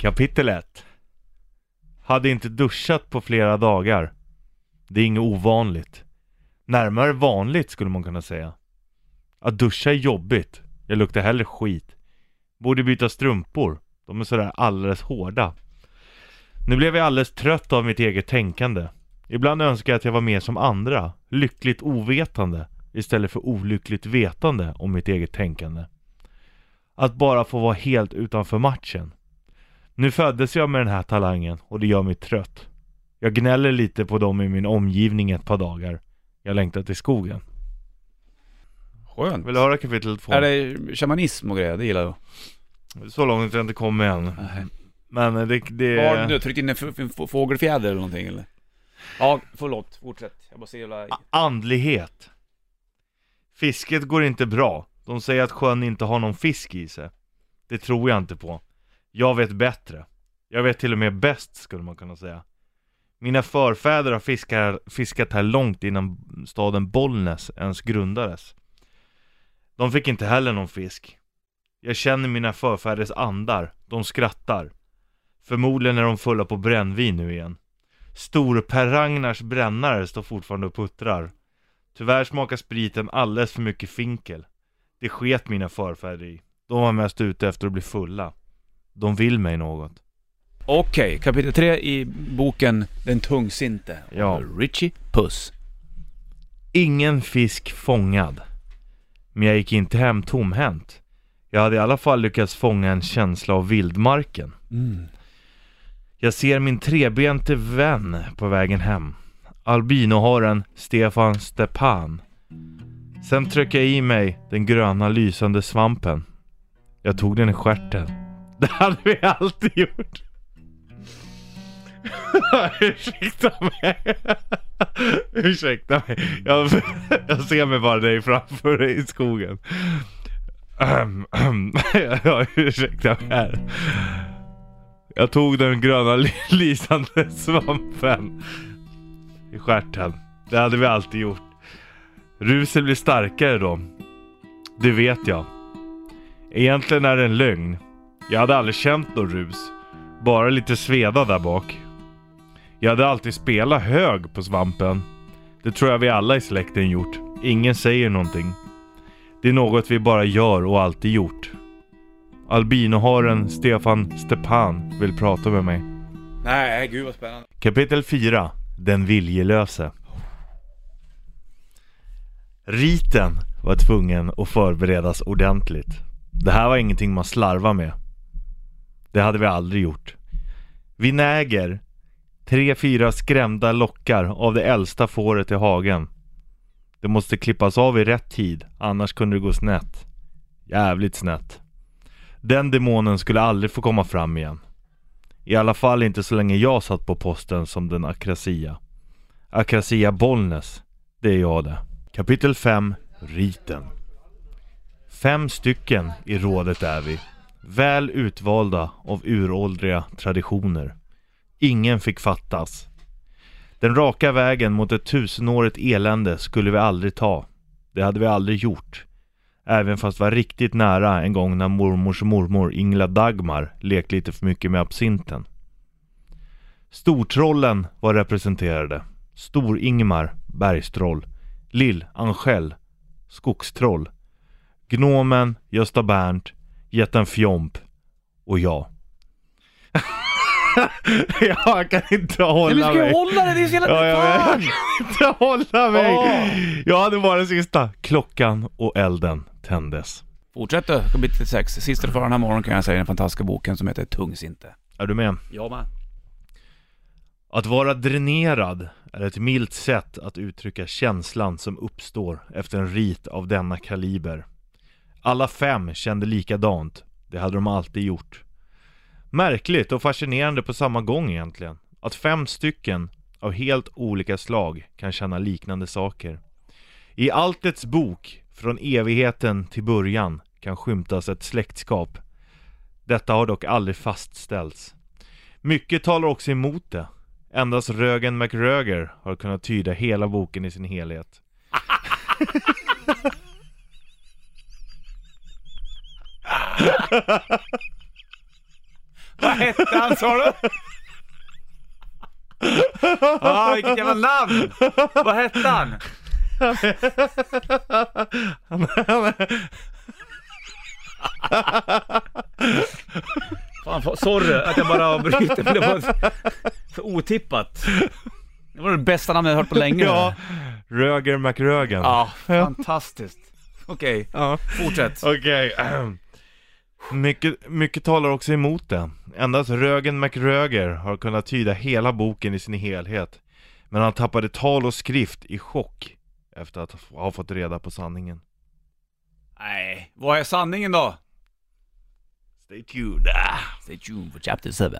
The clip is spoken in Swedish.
Kapitel 1 Hade inte duschat på flera dagar. Det är inget ovanligt. Närmare vanligt skulle man kunna säga. Att duscha är jobbigt. Jag luktar hellre skit. Borde byta strumpor. De är sådär alldeles hårda. Nu blev jag alldeles trött av mitt eget tänkande. Ibland önskar jag att jag var mer som andra. Lyckligt ovetande. Istället för olyckligt vetande om mitt eget tänkande. Att bara få vara helt utanför matchen. Nu föddes jag med den här talangen och det gör mig trött. Jag gnäller lite på dem i min omgivning ett par dagar. Jag längtar till skogen. Skönt. Vill du höra kapitel två? Är det shamanism och grejer? Det gillar jag. Så långt har jag inte kommit än. Nej. Men det... det... Vad har du? Tryckt in en f- fågelfjäder eller någonting eller? Ja, förlåt. Fortsätt. Jag bara ser jävla... Andlighet. Fisket går inte bra. De säger att sjön inte har någon fisk i sig. Det tror jag inte på. Jag vet bättre. Jag vet till och med bäst skulle man kunna säga. Mina förfäder har fiskat, fiskat här långt innan staden Bollnäs ens grundades. De fick inte heller någon fisk. Jag känner mina förfäders andar. De skrattar. Förmodligen är de fulla på brännvin nu igen. Stor-Per Ragnars brännare står fortfarande och puttrar. Tyvärr smakar spriten alldeles för mycket finkel. Det sket mina förfäder i. De var mest ute efter att bli fulla. De vill mig något. Okej, kapitel 3 i boken Den tungsinte. Ja. Richie Puss. Ingen fisk fångad. Men jag gick inte hem tomhänt. Jag hade i alla fall lyckats fånga en känsla av vildmarken. Mm. Jag ser min trebente vän på vägen hem. Albinoharen Stefan Stepan. Sen tryckte jag i mig den gröna lysande svampen. Jag tog den i stjärten. Det hade vi alltid gjort. Ursäkta mig. Ursäkta mig. Jag, jag ser mig bara dig framför dig i skogen. Um, um, Ja, ursäkta mig här. Jag tog den gröna lysande svampen i stjärten. Det hade vi alltid gjort. Ruset blir starkare då. Det vet jag. Egentligen är det en lögn. Jag hade aldrig känt någon rus. Bara lite sveda där bak. Jag hade alltid spelat hög på svampen. Det tror jag vi alla i släkten gjort. Ingen säger någonting. Det är något vi bara gör och alltid gjort. Albinoharen Stefan Stepan vill prata med mig. Nej, gud vad spännande. Kapitel 4 Den viljelöse Riten var tvungen att förberedas ordentligt. Det här var ingenting man slarvar med. Det hade vi aldrig gjort. Vinäger, tre, fyra skrämda lockar av det äldsta fåret i hagen. Det måste klippas av i rätt tid, annars kunde det gå snett. Jävligt snett. Den demonen skulle aldrig få komma fram igen. I alla fall inte så länge jag satt på posten som den Akrasia. Akrasia Bollnäs, det är jag det. Kapitel 5, Riten. Fem stycken i rådet är vi. Väl utvalda av uråldriga traditioner. Ingen fick fattas. Den raka vägen mot ett tusenårigt elände skulle vi aldrig ta. Det hade vi aldrig gjort. Även fast vi var riktigt nära en gång när mormors mormor Ingela Dagmar lekte lite för mycket med absinten. Stortrollen var representerade. Stor-Ingmar, bergstroll. Lill-Angel, skogstroll. Gnomen, Gösta Bernt, jätten Fjomp och jag. jag kan inte hålla men du ska ju mig. hålla det, det är så jävla... Ja, jag, jag kan inte hålla mig. Åh. Ja, det var den sista. Klockan och elden tändes. Fortsätt då, kapitel 6. Sista för den här morgonen kan jag säga den fantastiska boken som heter Tungsinte. Är du med? Jag med. Att vara dränerad är ett milt sätt att uttrycka känslan som uppstår efter en rit av denna kaliber. Alla fem kände likadant. Det hade de alltid gjort. Märkligt och fascinerande på samma gång egentligen. Att fem stycken av helt olika slag kan känna liknande saker. I Altets bok, Från evigheten till början, kan skymtas ett släktskap. Detta har dock aldrig fastställts. Mycket talar också emot det. Endast Rögen McRöger har kunnat tyda hela boken i sin helhet. Vad hette han sa du? ah, vilket jävla namn! Vad hette han? Fan, fa- sorry att jag bara avbryter, men det var så otippat. Det var det bästa namnet jag hört på länge. ja, Röger McRögen. Ja, fantastiskt. Okej, Ja. fortsätt. Okej. Mycket, mycket talar också emot det. Endast Rögen McRöger har kunnat tyda hela boken i sin helhet. Men han tappade tal och skrift i chock efter att ha fått reda på sanningen. Nej, vad är sanningen då? Stay tuned. Stay tuned for chapter 7.